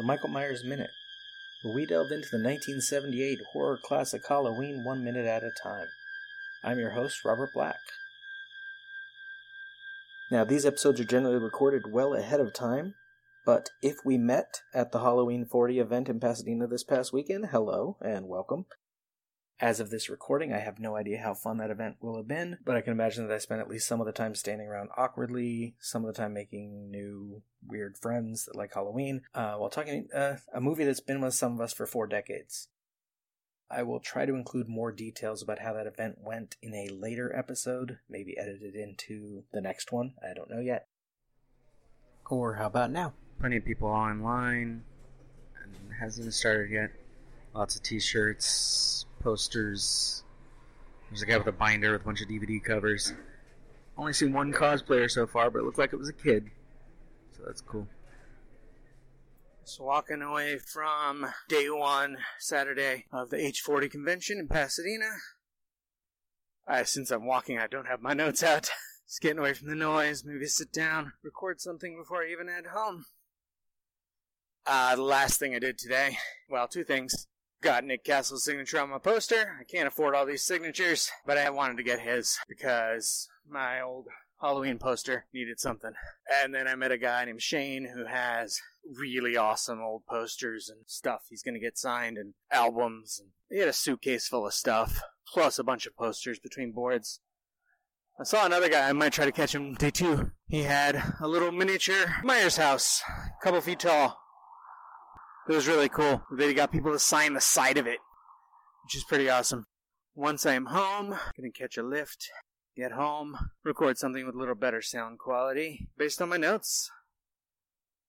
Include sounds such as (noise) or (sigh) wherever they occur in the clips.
the Michael Myers Minute, where we delve into the 1978 horror classic Halloween one minute at a time. I'm your host, Robert Black. Now, these episodes are generally recorded well ahead of time, but if we met at the Halloween 40 event in Pasadena this past weekend, hello and welcome. As of this recording, I have no idea how fun that event will have been, but I can imagine that I spent at least some of the time standing around awkwardly, some of the time making new weird friends that like Halloween, uh, while talking uh, a movie that's been with some of us for four decades. I will try to include more details about how that event went in a later episode, maybe edited into the next one. I don't know yet. Or how about now? Plenty of people online, and hasn't started yet. Lots of t-shirts, posters. There's a guy with a binder with a bunch of DVD covers. Only seen one cosplayer so far, but it looked like it was a kid. So that's cool. So walking away from day one, Saturday of the H40 convention in Pasadena. I, since I'm walking, I don't have my notes out. (laughs) Just getting away from the noise, maybe sit down, record something before I even head home. Uh, the last thing I did today, well, two things. Got Nick Castle's signature on my poster. I can't afford all these signatures, but I wanted to get his because my old Halloween poster needed something. And then I met a guy named Shane who has really awesome old posters and stuff he's going to get signed and albums. And he had a suitcase full of stuff, plus a bunch of posters between boards. I saw another guy, I might try to catch him day two. He had a little miniature Myers house, a couple feet tall. It was really cool. They got people to sign the side of it, which is pretty awesome. Once I am home, gonna catch a lift, get home, record something with a little better sound quality based on my notes.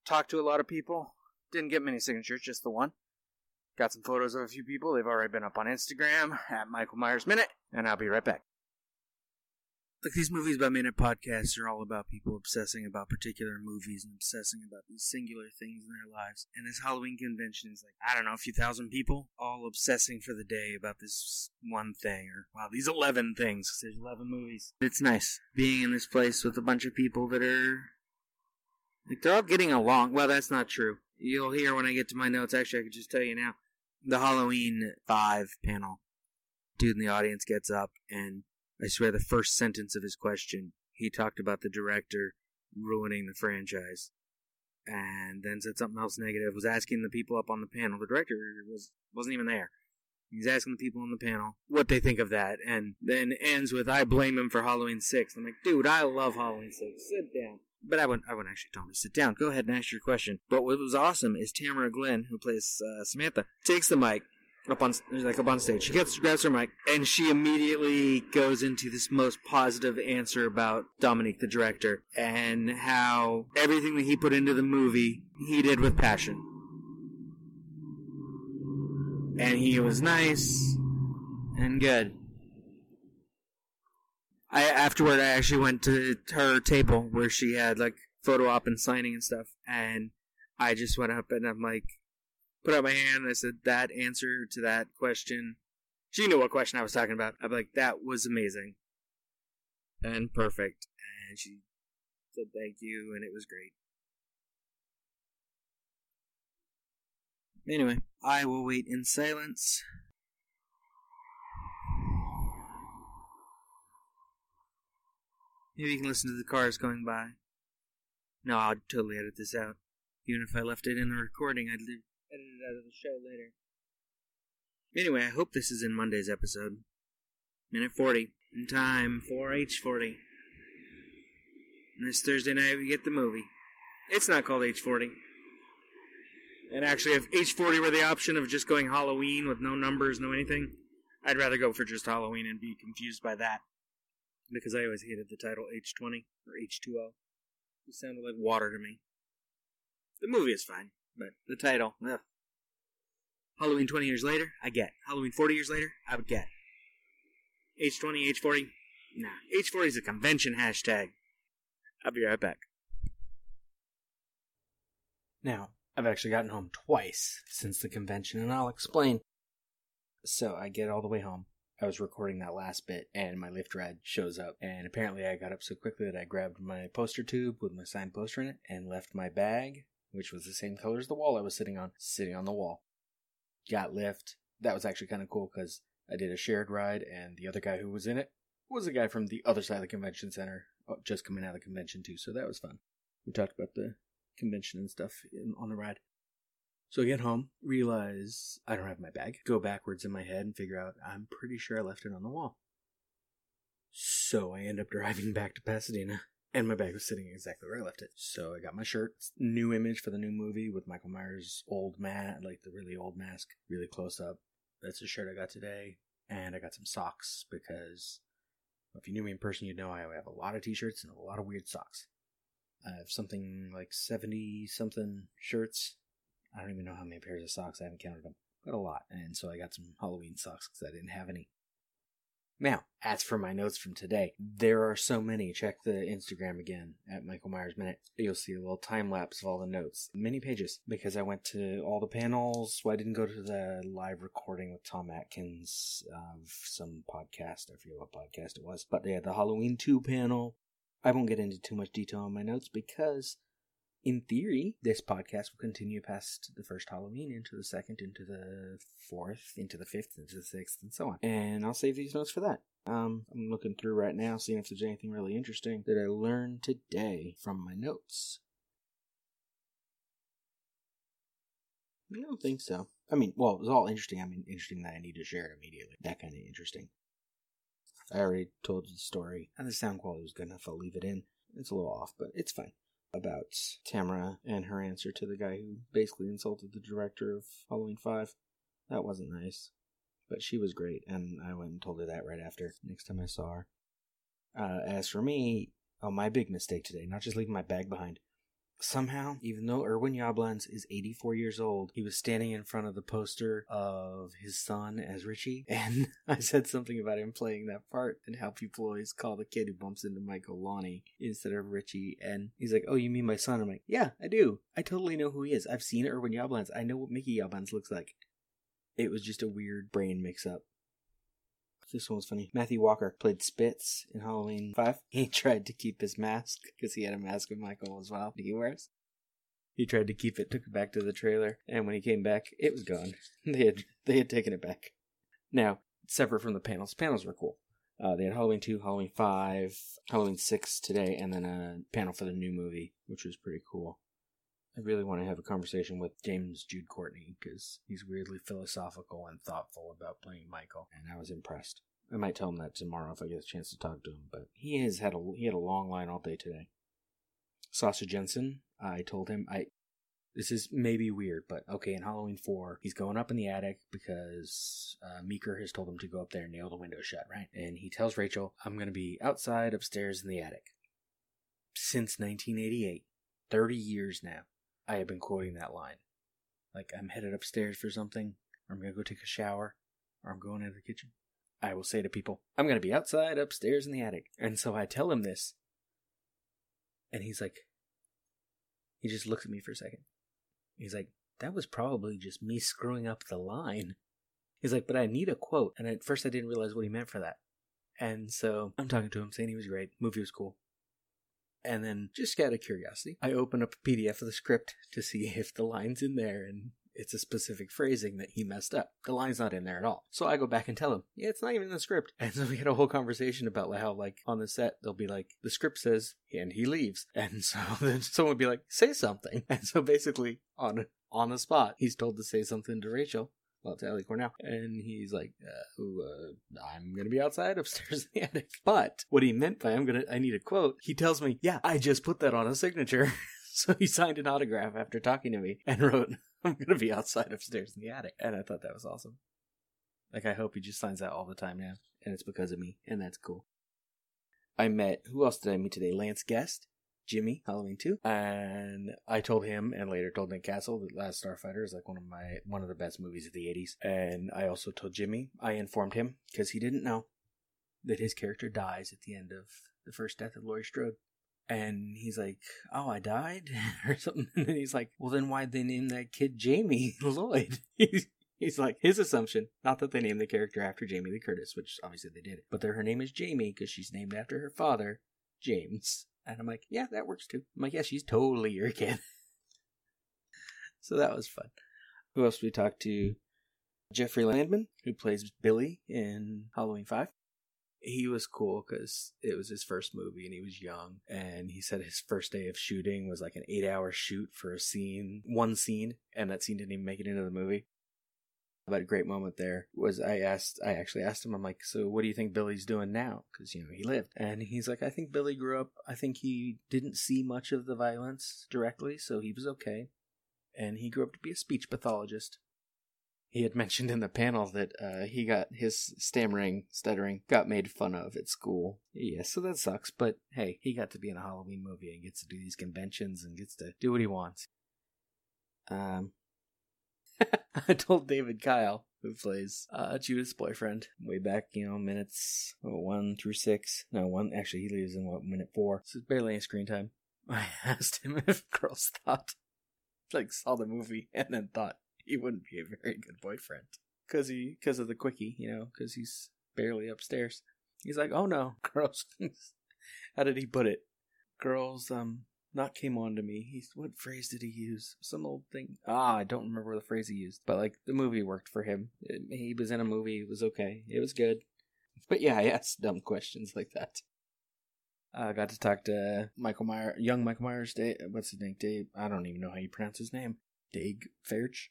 Talked to a lot of people. Didn't get many signatures, just the one. Got some photos of a few people. They've already been up on Instagram at Michael Myers Minute, and I'll be right back. Like these movies by minute podcasts are all about people obsessing about particular movies and obsessing about these singular things in their lives. And this Halloween convention is like, I don't know, a few thousand people all obsessing for the day about this one thing or, wow, these 11 things. 'cause There's 11 movies. It's nice being in this place with a bunch of people that are, like, they're all getting along. Well, that's not true. You'll hear when I get to my notes. Actually, I could just tell you now. The Halloween 5 panel. Dude in the audience gets up and I swear the first sentence of his question, he talked about the director ruining the franchise. And then said something else negative, was asking the people up on the panel. The director was, wasn't even there. He's asking the people on the panel what they think of that, and then ends with, I blame him for Halloween 6. I'm like, dude, I love Halloween 6. Sit down. But I wouldn't, I wouldn't actually tell him to sit down. Go ahead and ask your question. But what was awesome is Tamara Glynn, who plays uh, Samantha, takes the mic, up on like up on stage. She gets grabs her mic and she immediately goes into this most positive answer about Dominique the director and how everything that he put into the movie he did with passion. And he was nice and good. I afterward I actually went to her table where she had like photo op and signing and stuff and I just went up and I'm like put out my hand and I said that answer to that question. She knew what question I was talking about. I'm like, that was amazing. And perfect. And she said thank you and it was great. Anyway, I will wait in silence. Maybe you can listen to the cars going by. No, I'll totally edit this out. Even if I left it in the recording, I'd it out of the show later. Anyway, I hope this is in Monday's episode. Minute 40. In time for H40. And this Thursday night, we get the movie. It's not called H40. And actually, if H40 were the option of just going Halloween with no numbers, no anything, I'd rather go for just Halloween and be confused by that. Because I always hated the title H20 or H2O. It sounded like water to me. The movie is fine. But the title, ugh. Halloween 20 years later, I get. Halloween 40 years later, I would get. H20, H40, nah. H40 is a convention hashtag. I'll be right back. Now, I've actually gotten home twice since the convention, and I'll explain. So I get all the way home. I was recording that last bit, and my Lyft ride shows up. And apparently, I got up so quickly that I grabbed my poster tube with my signed poster in it and left my bag which was the same color as the wall I was sitting on, sitting on the wall. Got Lyft. That was actually kind of cool because I did a shared ride, and the other guy who was in it was a guy from the other side of the convention center, uh, just coming out of the convention too. So that was fun. We talked about the convention and stuff in, on the ride. So I get home, realize I don't have my bag, go backwards in my head and figure out I'm pretty sure I left it on the wall. So I end up driving back to Pasadena, and my bag was sitting exactly where I left it. So I got my shirt, new image for the new movie with Michael Myers' old mat, like the really old mask, really close up. That's a shirt I got today, and I got some socks because if you knew me in person, you'd know I have a lot of t-shirts and a lot of weird socks. I have something like 70 something shirts. I don't even know how many pairs of socks. I haven't counted them, but a lot. And so I got some Halloween socks because I didn't have any. Now, as for my notes from today, there are so many. Check the Instagram again at Michael Myers Minute. You'll see a little time lapse of all the notes. Many pages because I went to all the panels. Well, I didn't go to the live recording with Tom Atkins of some podcast. I forget what podcast it was, but they had the Halloween 2 panel. I won't get into too much detail on my notes because in theory, this podcast will continue past the first Halloween into the second, into the fourth, into the fifth, into the sixth, and so on. And I'll save these notes for that. Um, I'm looking through right now, seeing if there's anything really interesting that I learned today from my notes. I don't think so. I mean, well, it was all interesting. I mean, interesting that I need to share it immediately. That kind of interesting. I already told the story, and the sound quality was good enough. I'll leave it in. It's a little off, but it's fine about Tamara and her answer to the guy who basically insulted the director of Halloween 5. That wasn't nice. But she was great, and I went and told her that right after, next time I saw her. Uh, as for me, oh, my big mistake today, not just leaving my bag behind. Somehow, even though Irwin Yablans is 84 years old, he was standing in front of the poster of his son as Richie, (laughs) and I said something about him playing that part and how people always call the kid who bumps into Michael Lonnie instead of Richie. And he's like, "Oh, you mean my son?" I'm like, "Yeah, I do. I totally know who he is. I've seen Irwin Yablans. I know what Mickey Yablans looks like." It was just a weird brain mix-up. This one was funny. Matthew Walker played Spitz in Halloween 5. (laughs) He tried to keep his mask because he had a mask of Michael as well. He wears. He tried to keep it, took it back to the trailer, and when he came back, it was gone. (laughs) They had they had taken it back. Now, separate from the panels, panels were cool. Uh, they had Halloween 2, Halloween 5, Halloween 6 today, and then a panel for the new movie, which was pretty cool. I really want to have a conversation with James Jude Courtney because he's weirdly philosophical and thoughtful about playing Michael, and I was impressed. I might tell him that tomorrow if I get a chance to talk to him, but he has had a he had a long line all day today. Sasha Jenson, I told him I this is maybe weird, but okay, in Halloween 4, he's going up in the attic because uh, Meeker has told him to go up there and nail the window shut, right? And he tells Rachel, I'm going to be outside upstairs in the attic. Since 1988, 30 years now. I have been quoting that line. Like, I'm headed upstairs for something, or I'm to go take a shower, or I'm going into the kitchen. I will say to people, I'm to be outside upstairs in the attic. And so I tell him this. And he's like, he just looks at me for a second. He's like, that was probably just me screwing up the line. He's like, but I need a quote. And at first I didn't realize what he meant for that. And so I'm talking to him, saying he was great. Movie was cool. And then, just out of curiosity, I open up a PDF of the script to see (laughs) if the line's in there, and it's a specific phrasing that he messed up. The line's not in there at all. So I go back and tell him, yeah, it's not even in the script. (laughs) And so we had a whole conversation about how, like, on the set, they'll be like, the script says, and he leaves. (laughs) And so then someone would be like, say something. And so basically, on on the spot, he's told to say something to Rachel well, to Ellie Cornell. And he's like, uh, uh, I'm going to be outside upstairs in the attic. But what he meant by I'm going to, I need a quote, he tells me, yeah, I just put that on a signature. (laughs) so he signed an autograph after talking to me and wrote, (laughs) I'm going to be outside upstairs in the attic. And I thought that was awesome. Like, I hope he just signs that all the time now. And it's because of me. And that's cool. I met, who else did I meet today? Lance Guest. Jimmy, Halloween 2. And I told him and later told Nick Castle that Last Starfighter is like one of my one of the best movies of the 80s. And I also told Jimmy, I informed him because he didn't know that his character dies at the end of the first death of Laurie Strode. And he's like, "Oh, I died," (laughs) or something. And he's like, "Well, then why'd they name that kid Jamie (laughs) Lloyd?" he's, he's like, his assumption, not that they named the character after Jamie Lee Curtis, which obviously they did, but that her name is Jamie because she's named after her father, James. And I'm like, yeah, that works too. I'm like, yeah, she's totally your kid. (laughs) so that was fun. Who else we talked to? Jeffrey Landman, who plays Billy in Halloween 5. He was cool because it was his first movie and he was young. And he said his first day of shooting was like an eight hour shoot for a scene, one scene, and that scene didn't even make it into the movie. But a great moment there was I asked, I actually asked him, I'm like, so what do you think Billy's doing now? Because, you know, he lived. And he's like, I think Billy grew up, I think he didn't see much of the violence directly, so he was okay. And he grew up to be a speech pathologist. He had (laughs) mentioned in the panel that uh, he got his stammering, stuttering, got made fun of at school. Yeah, so that sucks, but hey, he got to be in a Halloween movie and gets to do these conventions and gets to do what he wants. Um, (laughs) I told David Kyle, who plays uh, Judith's boyfriend, way back, you know, minutes one through six. No, one, actually, he leaves in what, minute four. So it's barely any screen time. (laughs) I asked him (laughs) if girls thought, like, saw the movie and then thought he wouldn't be a very good boyfriend. Cause he, cause of the quickie, you know, cause he's barely upstairs. He's like, oh no, girls. How did he put it? Girls, um, not came on to me. He's what phrase did he use? Some old thing. Ah, I don't remember the phrase he used, but like the movie worked for him. It, he was in a movie. It was okay. It was good. (laughs) But yeah, I asked dumb questions like that. I got to talk to Michael Myers, young Michael Myers. Dave, what's his name? Dave. I don't even know how you pronounce his name. Dave Faerch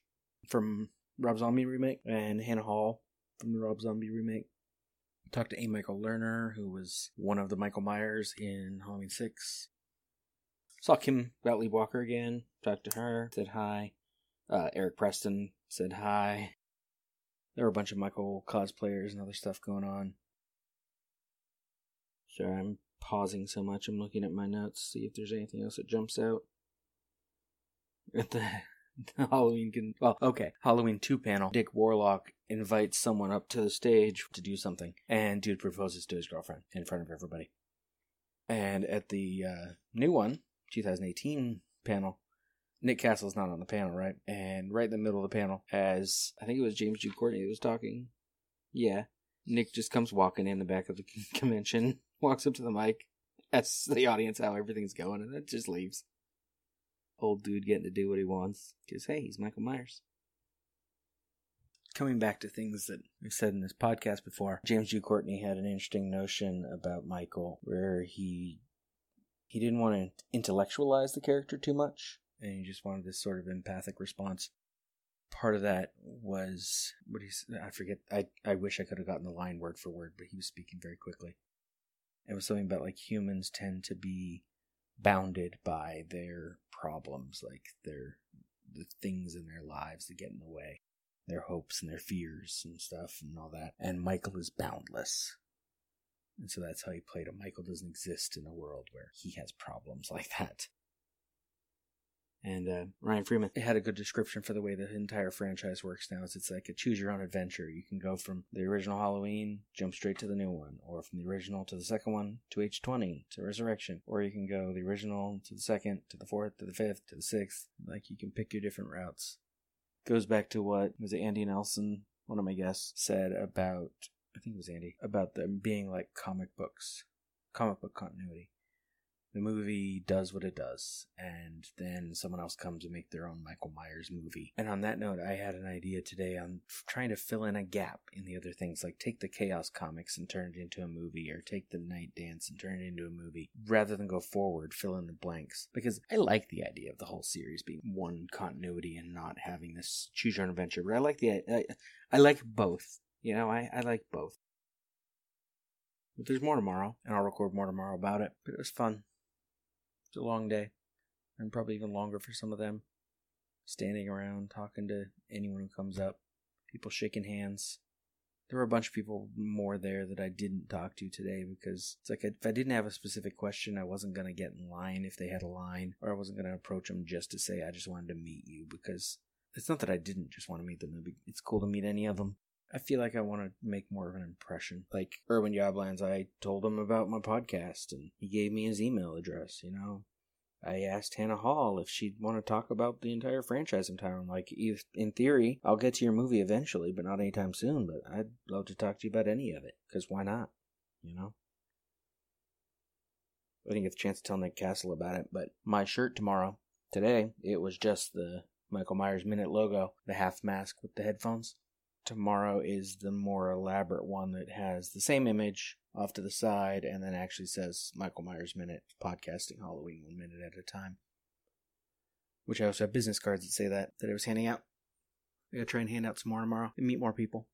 from Rob Zombie remake, and Hannah Hall from the Rob Zombie remake. Talked to A. Michael Lerner, who was one of the Michael Myers in Halloween Six. Saw Kim Gottlieb Walker again. Talked to her. Said hi. Uh, Eric Preston said hi. There were a bunch of Michael cosplayers and other stuff going on. Sorry, I'm pausing so much. I'm looking at my notes, to see if there's anything else that jumps out. At the, (laughs) the Halloween can well, okay. Halloween two panel. Dick Warlock invites someone up to the stage to do something, and dude proposes to his girlfriend in front of everybody. And at the uh, new one, 2018 panel, Nick Castle's not on the panel, right? And right in the middle of the panel, as I think it was James Jude Courtney was talking. Yeah. Nick just comes walking in the back of the (laughs) convention, walks up to the mic, asks the audience how everything's going, and then just leaves. Old dude getting to do what he wants. Because, hey, he's Michael Myers. Coming back to things that we've said in this podcast before, James Jude Courtney had an interesting notion about Michael where he he didn't want to intellectualize the character too much, and he just wanted this sort of empathic response. Part of that was what he's I forget I, I wish I could have gotten the line word for word, but he was speaking very quickly. It was something about like humans tend to be bounded by their problems, like their the things in their lives that get in the way, their hopes and their fears and stuff and all that. And Michael is boundless. And so that's how he played him. Michael doesn't exist in a world where he has problems (laughs) like that. And uh, Ryan Freeman had a good description for the way the entire franchise works now. Is it's like a choose your own adventure. You can go from the original Halloween, jump straight to the new one, or from the original to the second one to H20 to Resurrection, or you can go the original to the second to the fourth to the fifth to the sixth. Like you can pick your different routes. Goes back to what was it Andy Nelson, one of my guests, said about I think it was Andy, about them being like comic books, comic book continuity. The movie does what it does, and then someone else comes and make their own Michael Myers movie. And on that note, I had an idea today on trying to fill in a gap in the other things, like take the Chaos comics and turn it into a movie, or take the Night Dance and turn it into a movie, rather than go forward, fill in the blanks. Because I like the idea of the whole series being one continuity and not having this choose your own adventure. But I like the I, I like both you know, I, I like both. But there's more tomorrow, and I'll record more tomorrow about it. But it was fun. It's a long day, and probably even longer for some of them. Standing around, talking to anyone who comes up, people shaking hands. There were a bunch of people more there that I didn't talk to today because it's like if I didn't have a specific question, I wasn't going to get in line if they had a line, or I wasn't going to approach them just to say I just wanted to meet you because it's not that I didn't just want to meet them. It's cool to meet any of them. I feel like I want to make more of an impression. Like Irwin Yablans, I told him about my podcast and he gave me his email address, you know. I asked Hannah Hall if she'd want to talk about the entire franchise sometime. I'm like, in theory, I'll get to your movie eventually, but not anytime soon. But I'd love to talk to you about any of it, because why not? You know? I didn't get the chance to tell Nick Castle about it, but my shirt tomorrow, today, it was just the Michael Myers Minute logo, the half mask with the headphones. Tomorrow is the more elaborate one that has the same image off to the side and then actually says Michael Myers Minute, podcasting Halloween one minute at a time. Which I also have business cards that say that, that I was handing out. I gotta try and hand out some more tomorrow and meet more people.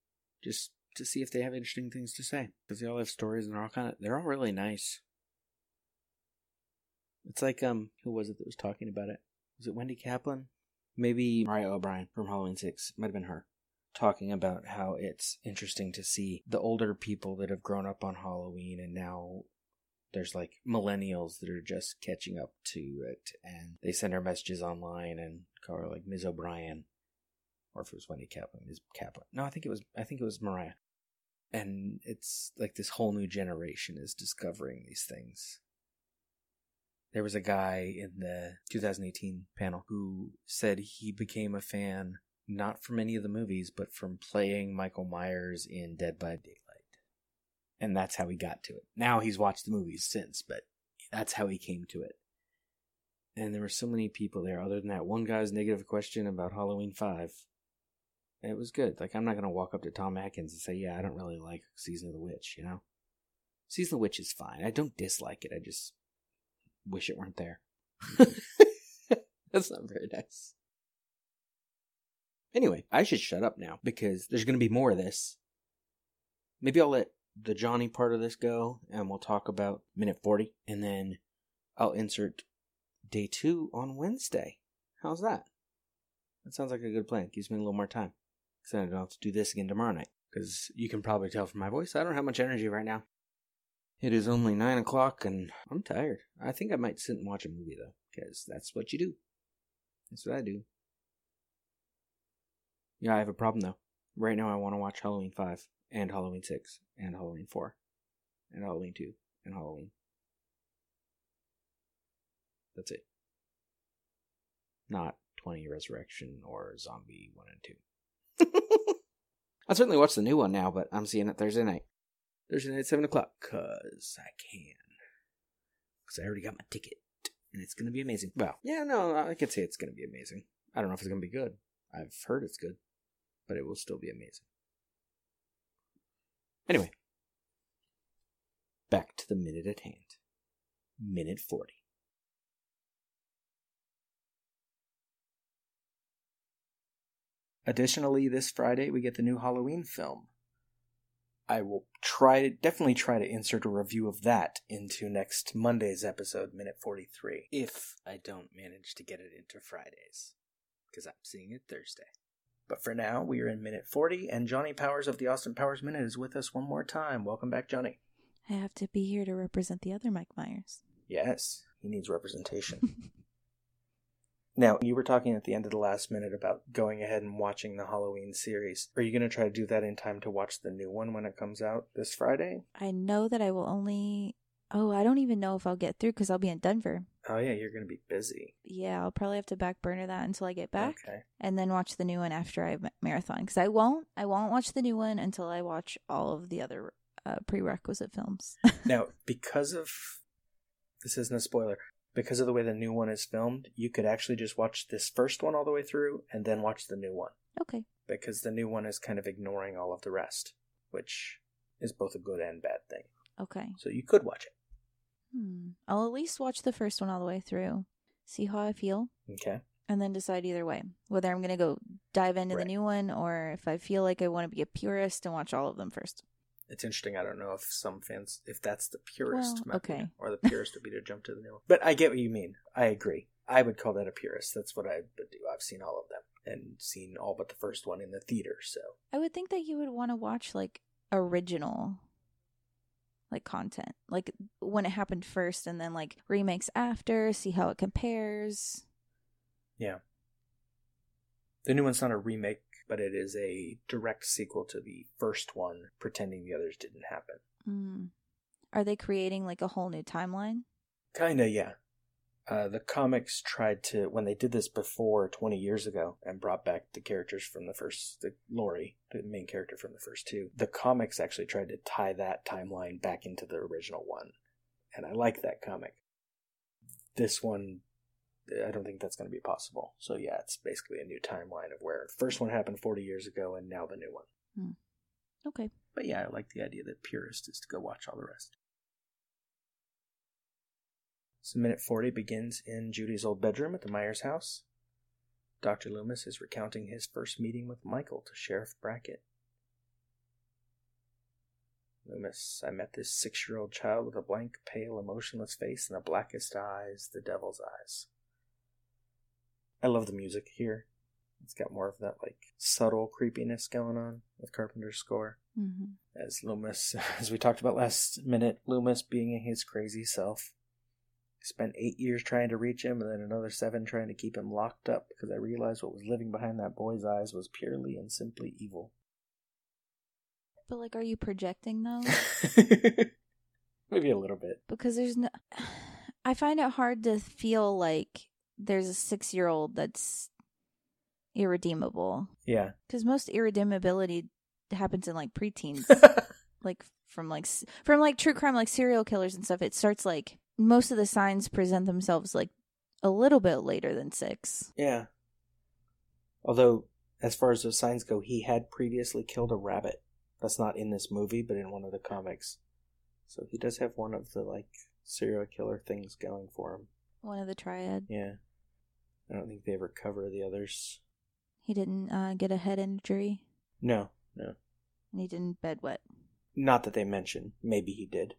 Just to see if they have interesting things to say. Because they all have stories and they're all kind of, they're all really nice. It's like, um, who was it that was talking about it? Was it Wendy Kaplan? Maybe Mariah O'Brien from Halloween 6. Might have been her. Talking about how it's interesting to see the older people that have grown up on Halloween and now there's like millennials that are just catching up to it and they send her messages online and call her like Ms. O'Brien. Or if it was Wendy Kaplan, Ms. Kaplan. No, I think it was I think it was Mariah. And it's like this whole new generation is discovering these things there was a guy in the 2018 panel who said he became a fan not from any of the movies, but from playing Michael Myers in Dead by Daylight. And that's how he got to it. Now he's watched the movies since, but that's how he came to it. And there were so many people there, other than that one guy's negative question about Halloween 5. It was good. Like, I'm not going to walk up to Tom Atkins and say, yeah, I don't really like Season of the Witch, you know? Season of the Witch is fine. I don't dislike it. I just wish it weren't there. (laughs) That's not very nice. Anyway, I should shut up now because there's going to be more of this. Maybe I'll let the Johnny part of this go and we'll talk about minute 40 and then I'll insert day two on Wednesday. How's that? That sounds like a good plan. Gives me a little more time. Because I don't have to do this again tomorrow night. Because you can probably tell from my voice, I don't have much energy right now. It is only nine o'clock and I'm tired. I think I might sit and watch a movie though, because that's what you do. That's what I do. Yeah, I have a problem though. Right now I want to watch Halloween 5 and Halloween 6 and Halloween 4 and Halloween 2 and Halloween. That's it. Not 20 Resurrection or Zombie 1 and 2. (laughs) I'll certainly watch the new one now, but I'm seeing it Thursday night. Thursday night at 7 o'clock, because I can. Because I already got my ticket, and it's going to be amazing. Well, yeah, no, I can say it's going to be amazing. I don't know if it's going to be good. I've heard it's good, but it will still be amazing. Anyway, back to the minute at hand. Minute 40. Additionally, this Friday we get the new Halloween film, I will try to definitely try to insert a review of that into next Monday's episode, minute 43. If I don't manage to get it into Fridays, because I'm seeing it Thursday. But for now, we are in minute 40, and Johnny Powers of the Austin Powers Minute is with us one more time. Welcome back, Johnny. I have to be here to represent the other Mike Myers. Yes, he needs representation. (laughs) Now, you were talking at the end of the last minute about going ahead and watching the Halloween series. Are you going to try to do that in time to watch the new one when it comes out this Friday? I know that I will only. Oh, I don't even know if I'll get through because I'll be in Denver. Oh, yeah, you're going to be busy. Yeah, I'll probably have to back burner that until I get back. Okay. And then watch the new one after I marathon. Because I won't. I won't watch the new one until I watch all of the other uh, prerequisite films. (laughs) now, because of. This isn't a spoiler because of the way the new one is filmed, you could actually just watch this first one all the way through and then watch the new one. Okay. Because the new one is kind of ignoring all of the rest, which is both a good and bad thing. Okay. So you could watch it. Hmm. I'll at least watch the first one all the way through, see how I feel. Okay. And then decide either way whether I'm going to go dive into Right. the new one or if I feel like I want to be a purist and watch all of them first. It's interesting. I don't know if some fans, if that's the purest Well, method, okay. or the purest would be to jump to the new one. But I get what you mean. I agree. I would call that a purist. That's what I would do. I've seen all of them and seen all but the first one in the theater. So I would think that you would want to watch like original like content. Like when it happened first and then like remakes after, see how it compares. yeah, the new one's not a remake, but it is a direct sequel to the first one, pretending the others didn't happen. Mm. Are they creating like a whole new timeline? Kinda, yeah. Uh, the comics tried to when they did this before 20 years ago and brought back the characters from the first the Laurie, the main character from the first two. The comics actually tried to tie that timeline back into the original one. And I like that comic. This one I don't think that's going to be possible. So yeah, it's basically a new timeline of where the first one happened 40 years ago and now the new one. hmm. Okay. But yeah, I like the idea that purist is to go watch all the rest. So minute 40 begins in Judy's old bedroom at the Myers house. Dr. Loomis is recounting his first meeting with Michael to Sheriff Brackett. Loomis, I met this six year old child with a blank, pale, emotionless face and the blackest eyes, the devil's eyes. I love the music here. It's got more of that, like, subtle creepiness going on with Carpenter's score. hmm As Loomis, (laughs) as we talked about last minute, Loomis being his crazy self. Spent eight years trying to reach him and then another seven trying to keep him locked up because I realized what was living behind that boy's eyes was purely and simply evil. But like, are you projecting though? (laughs) Maybe a little bit. because there's no. I find it hard to feel like there's a six year old that's irredeemable Yeah. because most irredeemability happens in like preteens, (laughs) like from like from like true crime, like serial killers and stuff. It starts like most of the signs present themselves like a little bit later than six. yeah. Although, as far as those signs go, he had previously killed a rabbit. That's not in this movie, but in one of the comics. So he does have one of the, like, serial killer things going for him. One of the triad. Yeah. I don't think they ever cover the others. He didn't uh, get a head injury, No, no. and he didn't bed wet. Not that they mention. Maybe he did.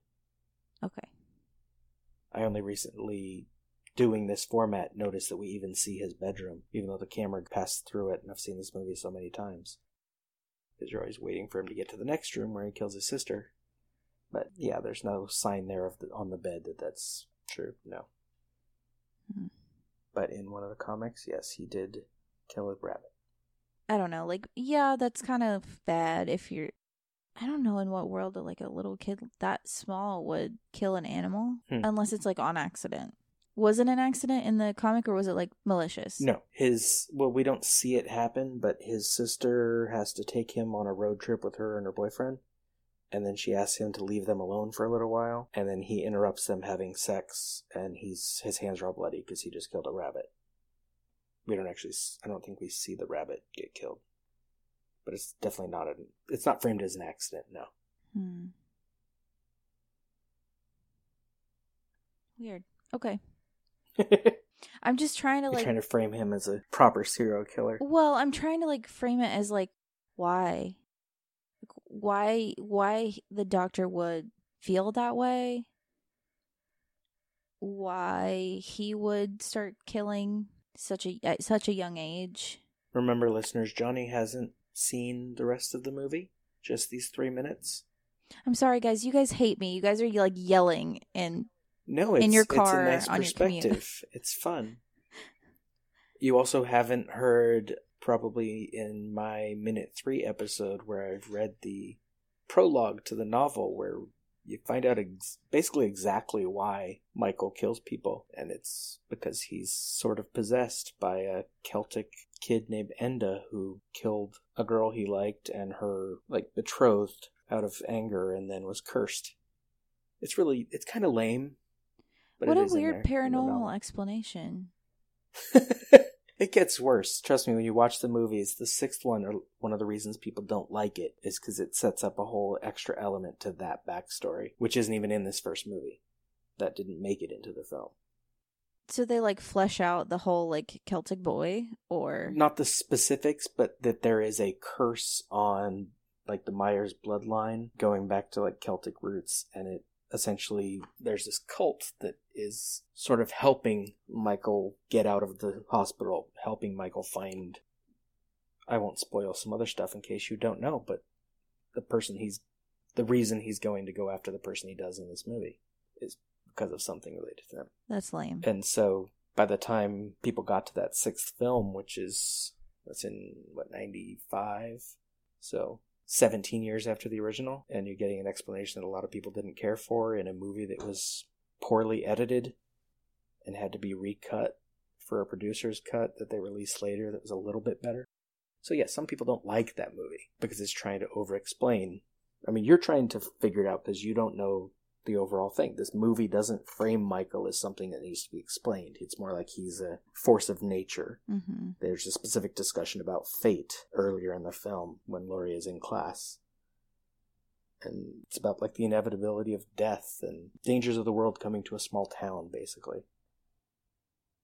Okay. I only recently, doing this format, noticed that we even see his bedroom, even though the camera passed through it, and I've seen this movie so many times. Because you're always waiting for him to get to the next room where he kills his sister. But yeah, there's no sign there of the, on the bed that that's true. No. Mhm. But in one of the comics, yes, he did kill a rabbit. I don't know. Like, yeah, that's kind of bad if you're. I don't know in what world like a little kid that small would kill an animal Hmm. unless it's like on accident. Was it an accident in the comic or was it like malicious? No, his well, we don't see it happen, but his sister has to take him on a road trip with her and her boyfriend, and then she asks him to leave them alone for a little while, and then he interrupts them having sex, and he's his hands are all bloody because he just killed a rabbit. We don't actually, I don't think we see the rabbit get killed, but it's definitely not an, it's not framed as an accident. No. Hmm. Weird. Okay. (laughs) I'm just trying to You're like. trying to frame him as a proper serial killer. Well, I'm trying to like frame it as like why, like, why, why the doctor would feel that way. Why he would start killing such a at such a young age. Remember, listeners, Johnny hasn't seen the rest of the movie, just these three minutes. I'm sorry, guys. You guys hate me. You guys are like yelling and No, it's, in your it's car a nice on your commute. perspective. it's fun. You also haven't heard probably in my minute three episode where I've read the prologue to the novel where you find out ex- basically exactly why Michael kills people, and it's because he's sort of possessed by a Celtic kid named Enda who killed a girl he liked and her like betrothed out of anger and then was cursed. It's really it's kind of lame. but what a weird paranormal explanation. (laughs) it gets worse. Trust me, when you watch the movies, the sixth one, or one of the reasons people don't like it, is because it sets up a whole extra element to that backstory, which isn't even in this first movie. That didn't make it into the film. So they like flesh out the whole like Celtic boy, or Not the specifics, but that there is a curse on like the Myers bloodline going back to like Celtic roots, and it essentially there's this cult that is sort of helping Michael get out of the hospital, helping Michael find. I won't spoil some other stuff in case you don't know, but the person he's the reason he's going to go after the person he does in this movie is because of something related to them. that's lame. And so by the time people got to that sixth film, which is that's in what ninety five, so seventeen years after the original, and you're getting an explanation that a lot of people didn't care for in a movie that was poorly edited and had to be recut for a producer's cut that they released later that was a little bit better. So yeah, some people don't like that movie because it's trying to over explain. I mean, you're trying to figure it out because you don't know the overall thing. This movie doesn't frame Michael as something that needs to be explained. It's more like he's a force of nature. hmm There's a specific discussion about fate earlier in the film when Laurie is in class. And it's about like the inevitability of death and dangers of the world coming to a small town, basically.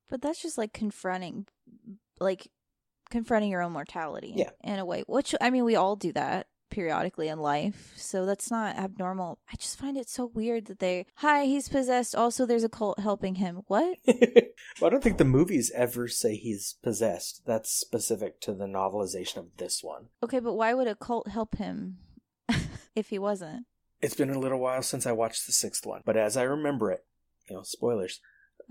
But that's just like confronting, like confronting your own mortality. Yeah. In a way, which I mean, we all do that periodically in life, so that's not abnormal. I just find it so weird that they, hi, he's possessed. Also, there's a cult helping him. What? (laughs) well, I don't think the movies ever say he's possessed. That's specific to the novelization of this one. Okay, but why would a cult help him (laughs) if he wasn't? It's been a little while since I watched the sixth one, but as I remember it, you know, spoilers,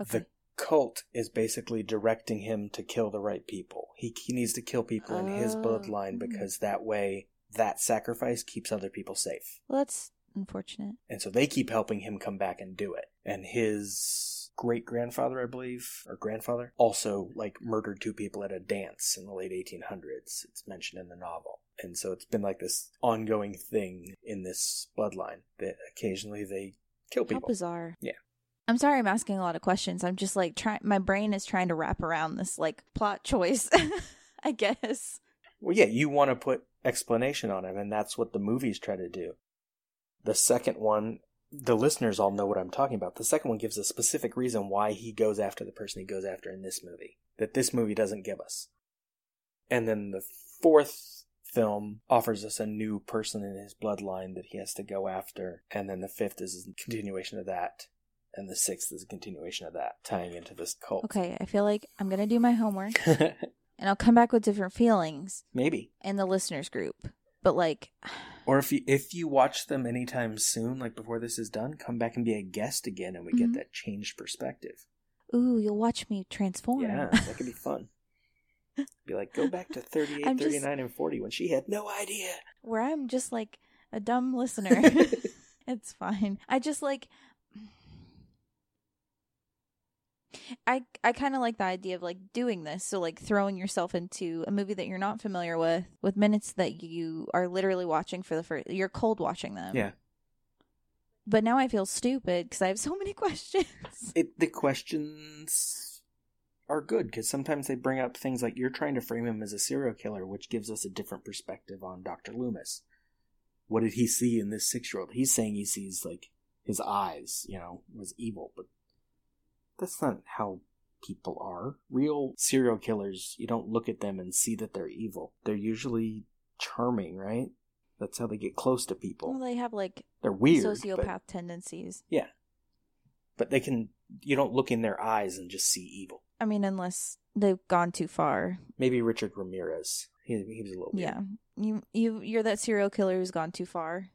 Okay. the cult is basically directing him to kill the right people. He, he needs to kill people in his Oh. bloodline because that way, that sacrifice keeps other people safe. Well, that's unfortunate. And so they keep helping him come back and do it. And his great grandfather, I believe, or grandfather, also like murdered two people at a dance in the late 1800s. It's mentioned in the novel. And so it's been like this ongoing thing in this bloodline that occasionally they kill people. How bizarre. Yeah. I'm sorry I'm asking a lot of questions. I'm just like trying my brain is trying to wrap around this like plot choice. (laughs) I guess. Well, yeah, you want to put explanation on him, and that's what the movies try to do. The second one, the listeners all know what I'm talking about. The second one gives a specific reason why he goes after the person he goes after in this movie that this movie doesn't give us. And then the fourth film offers us a new person in his bloodline that he has to go after. And then the fifth is a continuation of that. And the sixth is a continuation of that, tying into this cult. Okay, I feel like I'm to do my homework (laughs) and I'll come back with different feelings Maybe. in the listeners group. But like (sighs) Or if you if you watch them anytime soon, like before this is done, come back and be a guest again, and we Mhm. get that changed perspective. ooh, you'll watch me transform. Yeah, (laughs) that could be fun. Be like, go back to (laughs) 38, I'm just- 39, and 40 when she had no idea. Where I'm just like a dumb (laughs) listener. it's fine. I just like I I kind of like the idea of like doing this. So like throwing yourself into a movie that you're not familiar with with minutes that you are literally watching for the first you're cold watching them. Yeah. But now I feel stupid cuz I have so many (laughs) questions. It the questions are good because sometimes they bring up things like you're trying to frame him as a serial killer, which gives us a different perspective on Dr. Loomis. What did he see in this six year old? He's saying he sees like his eyes, you know, was evil, but that's not how people are. Real serial killers, you don't look at them and see that they're evil. They're usually charming, right? That's how they get close to people. well, they have like They're weird, sociopath but, tendencies. Yeah, but they can. You don't look in their eyes and just see evil. I mean unless they've gone too far. Maybe Richard Ramirez. He, he was a little weird. Yeah. You you you're that serial killer who's gone too far.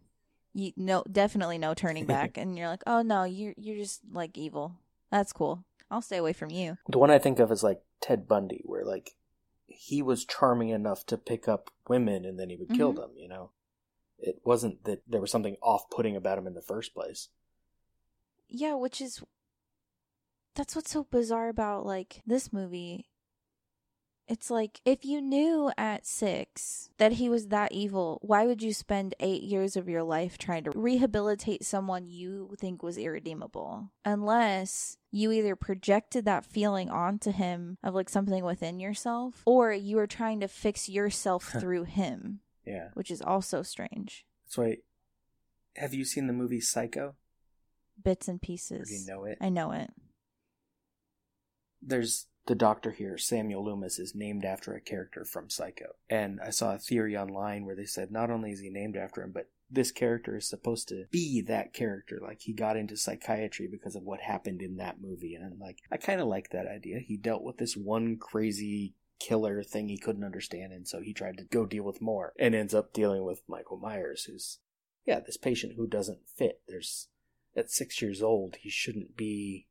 You no definitely no turning (laughs) back and you're like, "Oh no, you're you're just like evil." That's cool. I'll stay away from you. The one I think of is like Ted Bundy, where like he was charming enough to pick up women and then he would kill Mhm. them. You know, it wasn't that there was something off-putting about him in the first place. Yeah, which is that's what's so bizarre about like this movie. It's like if you knew at 6 that he was that evil, why would you spend 8 years of your life trying to rehabilitate someone you think was irredeemable? Unless you either projected that feeling onto him of like something within yourself or you were trying to fix yourself through him, Yeah, which is also strange. that's why. Have you seen the movie Psycho? Bits and Or do pieces. you know it? I know it. there's the doctor here, Samuel Loomis, is named after a character from Psycho. And I saw a theory online where they said not only is he named after him, but this character is supposed to be that character. Like he got into psychiatry because of what happened in that movie. And like, I kind of like that idea. He dealt with this one crazy killer thing he couldn't understand. And so he tried to go deal with more and ends up dealing with Michael Myers, who's, yeah, this patient who doesn't fit. There's, at six years old, he shouldn't be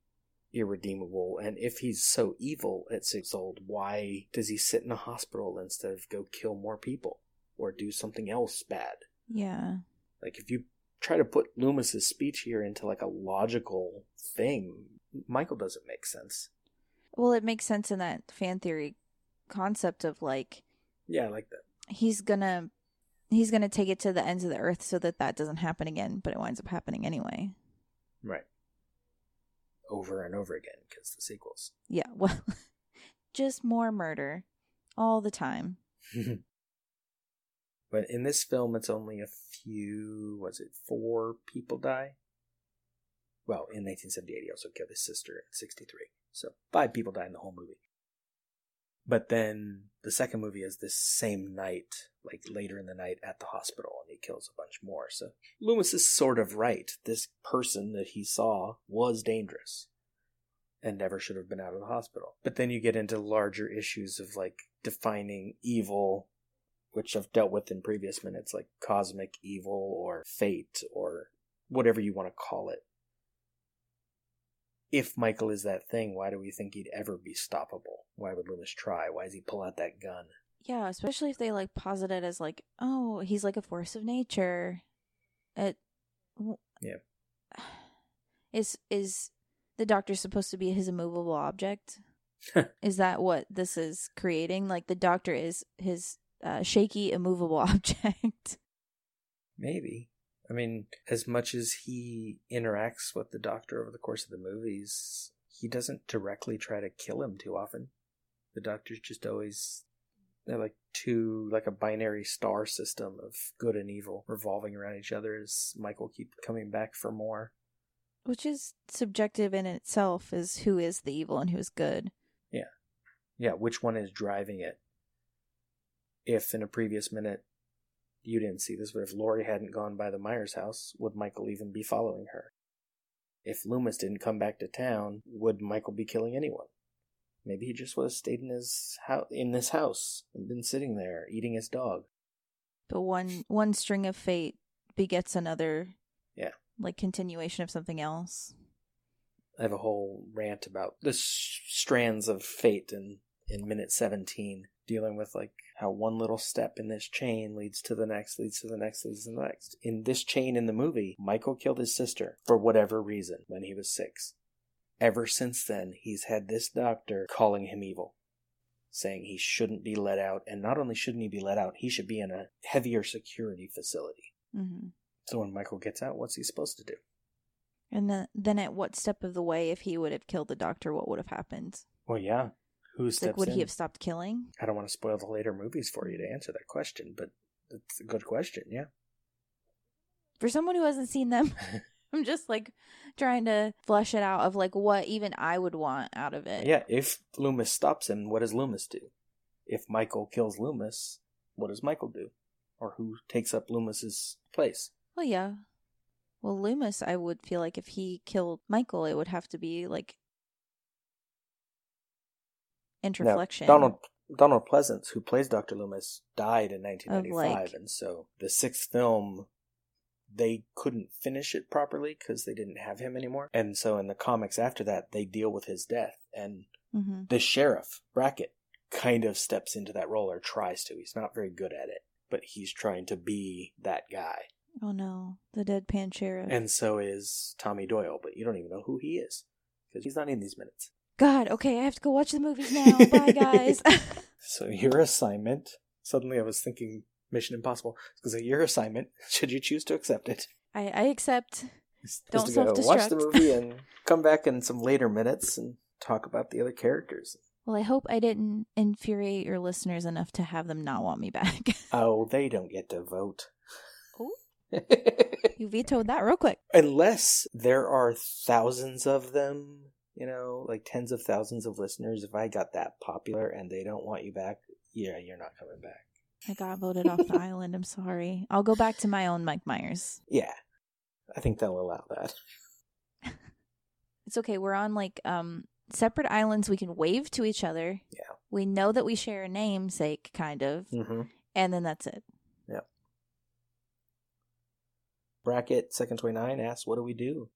irredeemable. And if he's so evil at six old, why does he sit in a hospital instead of go kill more people or do something else bad? Yeah. Like if you try to put Loomis's speech here into like a logical thing, Michael doesn't make sense. Well, it makes sense in that fan theory concept of like Yeah, I like that. he's gonna he's gonna take it to the ends of the earth so that that doesn't happen again, but it winds up happening anyway. Right. Over and over again because the sequels. Yeah, well, (laughs) just more murder all the time. (laughs) but in this film, it's only a few. Was it four people die? Well, in 1978, he also killed his sister at 63. So five people die in the whole movie. But then the second movie is this same night, like later in the night at the hospital, and he kills a bunch more. So Loomis is sort of right. This person that he saw was dangerous and never should have been out of the hospital. But then you get into larger issues of like defining evil, which I've dealt with in previous minutes, like cosmic evil or fate or whatever you want to call it if Michael is that thing, why do we think he'd ever be stoppable? Why would Loomis try? Why does he pull out that gun? Yeah, especially if they like posit it as like, oh, he's like a force of nature. It, yeah. (sighs) Is is the doctor supposed to be his immovable object? (laughs) is that what this is creating? Like the doctor is his uh, shaky, immovable (laughs) object. Maybe. I mean, as much as he interacts with the doctor over the course of the movies, he doesn't directly try to kill him too often. The doctor's just always they're like two like a binary star system of good and evil revolving around each other as Michael keeps coming back for more. Which is subjective in itself is who is the evil and who's good. Yeah. Yeah, which one is driving it? If in a previous minute you didn't see this, but if Laurie hadn't gone by the Myers house, would Michael even be following her? If Loomis didn't come back to town, would Michael be killing anyone? Maybe he just would have stayed in his house, in this house, and been sitting there eating his dog. But one one string of fate begets another. Yeah. Like continuation of something else. I have a whole rant about the strands of fate in in minute seventeen dealing with like how one little step in this chain leads to the next, leads to the next, leads to the next. In this chain in the movie, Michael killed his sister for whatever reason when he was six. Ever since then, he's had this doctor calling him evil, saying he shouldn't be let out, and not only shouldn't he be let out, he should be in a heavier security facility. Mm-hmm. So when Michael gets out, what's he supposed to do? And then, then at what step of the way, if he would have killed the doctor, what would have happened? Well, yeah, who steps like, would in? he have stopped killing? I don't want to spoil the later movies for you to answer that question, but it's a good question. Yeah. For someone who hasn't seen them, (laughs) I'm just like trying to flesh it out of like what even I would want out of it. Yeah. If Loomis stops him, what does Loomis do? If Michael kills Loomis, what does Michael do? Or who takes up Loomis's place? Well, yeah. Well, Loomis, I would feel like if he killed Michael, it would have to be like interflection. Now, Donald Donald Pleasence, who plays Dr. Loomis, died in 1995, like, and so the sixth film they couldn't finish it properly because they didn't have him anymore. And so in the comics after that, they deal with his death, and mm-hmm. the sheriff Brackett kind of steps into that role or tries to. He's not very good at it, but he's trying to be that guy. Oh no, the deadpan sheriff. And so is Tommy Doyle, but you don't even know who he is because he's not in these minutes. God, okay, I have to go watch the movies now. Bye, (laughs) guys. so your assignment. Suddenly, I was thinking Mission Impossible. Because your assignment, (laughs) should you choose to accept it, I, I accept. is, Don't is to go self-destruct. watch the (laughs) movie and come back in some later minutes and talk about the other characters. Well, I hope I didn't infuriate your listeners enough to have them not want me back. (laughs) Oh, they don't get to vote. Oh. you vetoed that real quick. Unless there are thousands of them, you know, like tens of thousands of listeners. If I got that popular and they don't want you back, yeah, you're not coming back. I got voted off the island. I'm sorry. I'll go back to my own Mike Myers. Yeah, I think they'll allow that. It's okay. We're on like um separate islands. We can wave to each other. Yeah. We know that we share a namesake, kind of, Mm-hmm. and then that's it. Brackett second twenty nine asks, "What do we do?"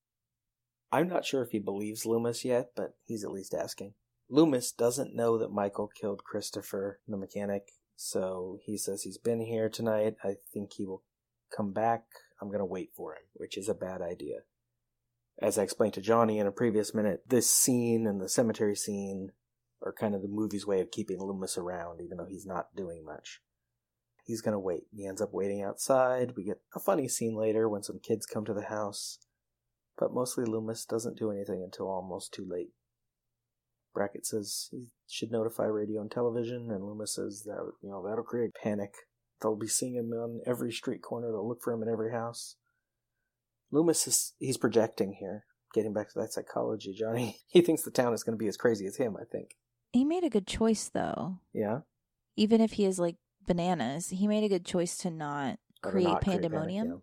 I'm not sure if he believes Loomis yet, but he's at least asking. Loomis doesn't know that Michael killed Christopher, the mechanic, so he says he's been here tonight. I think he will come back. I'm gonna wait for him, which is a bad idea. As I explained to Johnny in a previous minute, this scene and the cemetery scene are kind of the movie's way of keeping Loomis around, even though he's not doing much he's gonna wait. He ends up waiting outside. We get a funny scene later when some kids come to the house. But mostly Loomis doesn't do anything until almost too late. Brackett says he should notify radio and television, and Loomis says that you know that'll create panic. They'll be seeing him on every street corner. They'll look for him in every house. Loomis is he's projecting here. Getting back to that psychology, Johnny. (laughs) He thinks the town is going to be as crazy as him. I think. He made a good choice though. Yeah. Even if he is like bananas, he made a good choice to not create not create panic, pandemonium. yeah.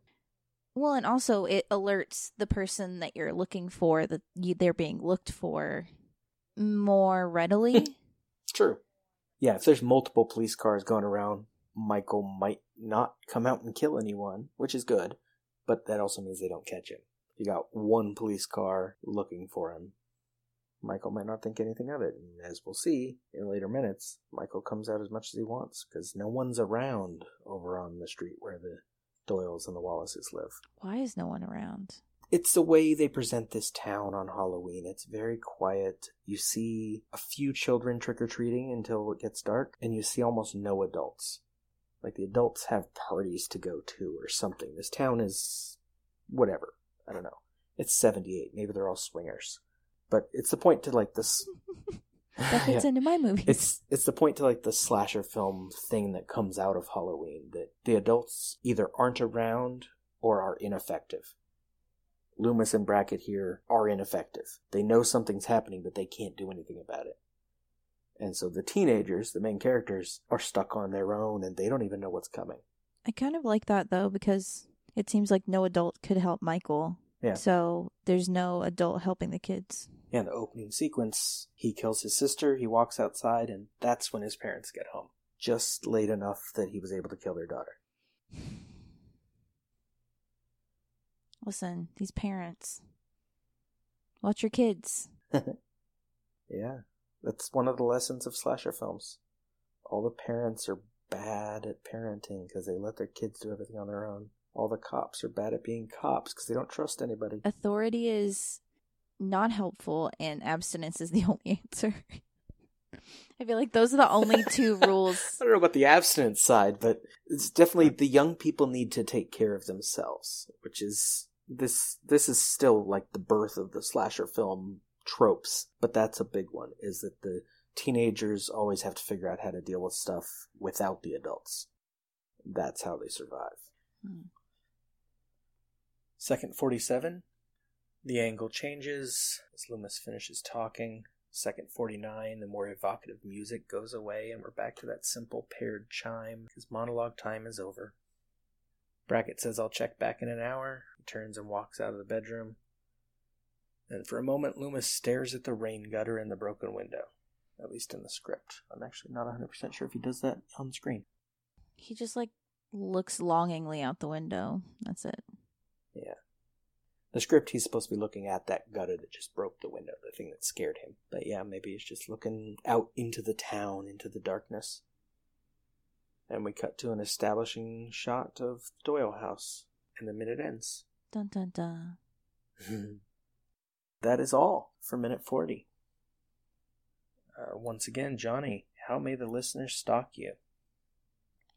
Well, and also it alerts the person that you're looking for that you, they're being looked for more readily. (laughs) True. Yeah, if there's multiple police cars going around, Michael might not come out and kill anyone, which is good, but that also means they don't catch him. You got one police car looking for him. Michael might not think anything of it, and as we'll see in later minutes, Michael comes out as much as he wants because no one's around over on the street where the Doyles and the Wallaces live. Why is no one around? It's the way they present this town on Halloween. It's very quiet. You see a few children trick or treating until it gets dark, and you see almost no adults. Like the adults have parties to go to or something. This town is whatever. I don't know. It's 78. Maybe they're all swingers. But it's the point to like this. (laughs) That fits (laughs) Yeah. into my movies. It's it's the point to like the slasher film thing that comes out of Halloween that the adults either aren't around or are ineffective. Loomis and Brackett here are ineffective. They know something's happening, but they can't do anything about it. And so the teenagers, the main characters, are stuck on their own and they don't even know what's coming. I kind of like that though because it seems like no adult could help Michael. Yeah. So there's no adult helping the kids. Yeah, the opening sequence, he kills his sister, he walks outside, and that's when his parents get home. Just late enough that he was able to kill their daughter. (laughs) Listen, these parents. Watch your kids. (laughs) Yeah, that's one of the lessons of slasher films. All the parents are bad at parenting because they let their kids do everything on their own. All the cops are bad at being cops because they don't trust anybody. Authority is not helpful and abstinence is the (laughs) only answer. I feel like those are the only (laughs) two rules. I don't know about the abstinence side, but it's definitely the young people need to take care of themselves, which is this. This is still like the birth of the slasher film tropes, but that's a big one. Is that the teenagers always have to figure out how to deal with stuff without the adults. That's how they survive. Hmm. Second 47. The angle changes as Loomis finishes talking. Second 49, the more evocative music goes away, and we're back to that simple paired chime. His monologue time is over. Brackett says, I'll check back in an hour. He turns and walks out of the bedroom. And for a moment, Loomis stares at the rain gutter in the broken window, at least in the script. I'm actually not 100% sure if he does that on screen. He just like looks longingly out the window. That's it. Yeah. The script, he's supposed to be looking at that gutter that just broke the window, the thing that scared him. But yeah, maybe he's just looking out into the town, into the darkness. And we cut to an establishing shot of Doyle house, and the minute ends. Dun dun dun. (laughs) that is all for minute 40. Uh, once again, Johnny, how may the listeners stalk you?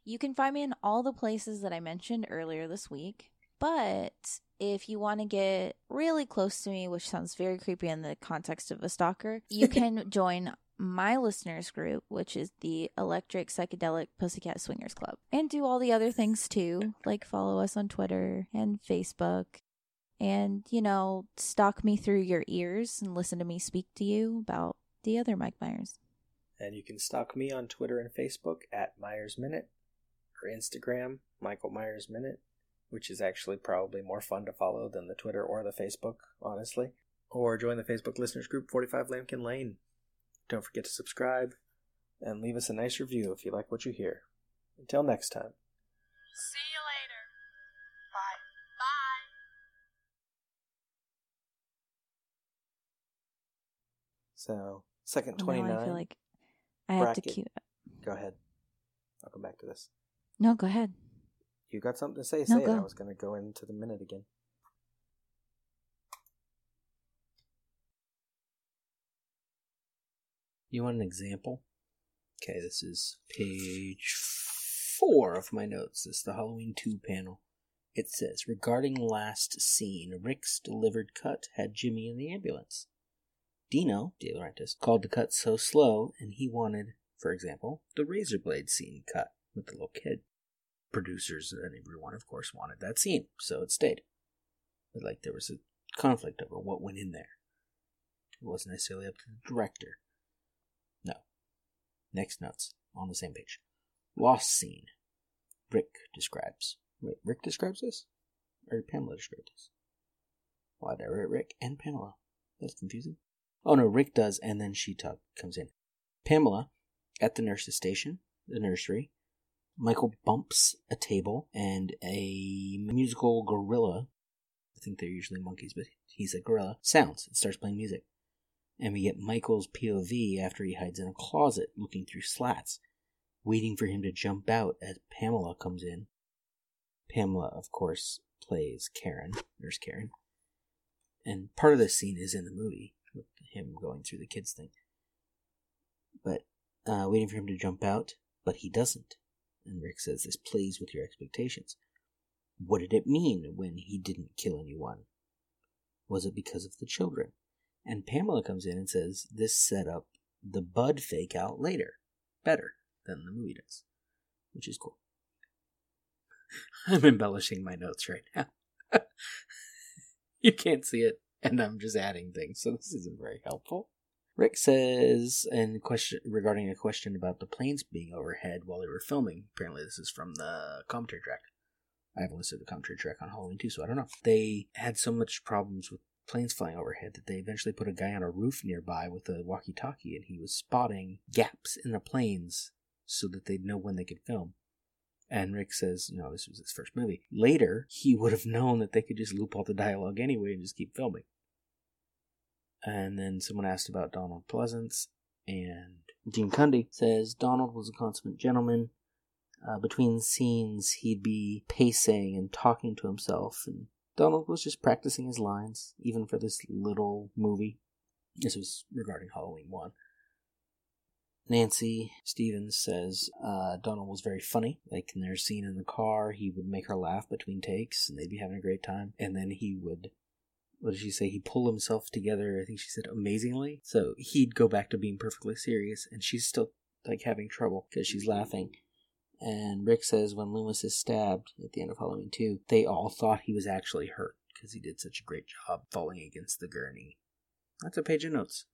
You can find me in all the places that I mentioned earlier this week. But if you want to get really close to me, which sounds very creepy in the context of a stalker, you (laughs) can join my listeners group, which is the Electric Psychedelic Pussycat Swingers Club, and do all the other things too, like follow us on Twitter and Facebook. And, you know, stalk me through your ears and listen to me speak to you about the other Mike Myers. And you can stalk me on Twitter and Facebook at Myers Minute, or Instagram, Michael Myers Minute, which is actually probably more fun to follow than the Twitter or the Facebook, honestly. Or join the Facebook listeners group 45 Lampkin Lane. Don't forget to subscribe and leave us a nice review if you like what you hear. Until next time. See you later. Bye. Bye. So, second Now 29. I feel like I have to cue. Go ahead. I'll come back to this. No, go ahead. You got something to say? No, say it. I was going to go into the minute again. You want an example? Okay, this is page four of my notes. This is the Halloween 2 panel. It says, regarding last scene, Rick's delivered cut had Jimmy in the ambulance. Dino, De Laurentiis, called the cut so slow, and he wanted, for example, the razor blade scene cut with the little kid. Producers and everyone, of course, wanted that scene, so it stayed. But like there was a conflict over what went in there. It wasn't necessarily up to the director. Next notes on the same page. Lost scene. Rick describes. Wait, Rick describes this? Or Pamela describes this? Why did I write Rick and Pamela? That's confusing. Oh no, Rick does, and then she talk, comes in. Pamela, at the nurse's station, the nursery, Michael bumps a table, and a musical gorilla, I think they're usually monkeys, but he's a gorilla, sounds and starts playing music. And we get Michael's POV after he hides in a closet looking through slats, waiting for him to jump out as Pamela comes in. Pamela, of course, plays Karen, Nurse Karen. And part of this scene is in the movie, with him going through the kids thing. But uh, waiting for him to jump out, but he doesn't. And Rick says this plays with your expectations. What did it mean when he didn't kill anyone? Was it because of the children? And Pamela comes in and says this set up the Bud fake out later, better than the movie does, which is cool. (laughs) I'm embellishing my notes right now. (laughs) you can't see it, and I'm just adding things, so this isn't very helpful. Rick says, and question regarding a question about the planes being overhead while they were filming. Apparently, this is from the commentary track. I haven't listened to the commentary track on Halloween 2, so I don't know. They had so much problems with planes flying overhead that they eventually put a guy on a roof nearby with a walkie-talkie, and he was spotting gaps in the planes so that they'd know when they could film. And Rick says, you know, this was his first movie. Later, he would have known that they could just loop all the dialogue anyway and just keep filming. And then someone asked about Donald Pleasence, and Dean Cundey says Donald was a consummate gentleman. Uh, between scenes, he'd be pacing and talking to himself, and Donald was just practicing his lines, even for this little movie. This was regarding Halloween 1. Nancy Stephens says uh, Donald was very funny. Like in their scene in the car, he would make her laugh between takes, and they'd be having a great time. And then he would what did she say? He'd pull himself together, I think she said amazingly. So he'd go back to being perfectly serious, and she's still like having trouble because she's laughing. And Rick says when Loomis is stabbed at the end of Halloween 2, they all thought he was actually hurt because he did such a great job falling against the gurney. That's a page of notes.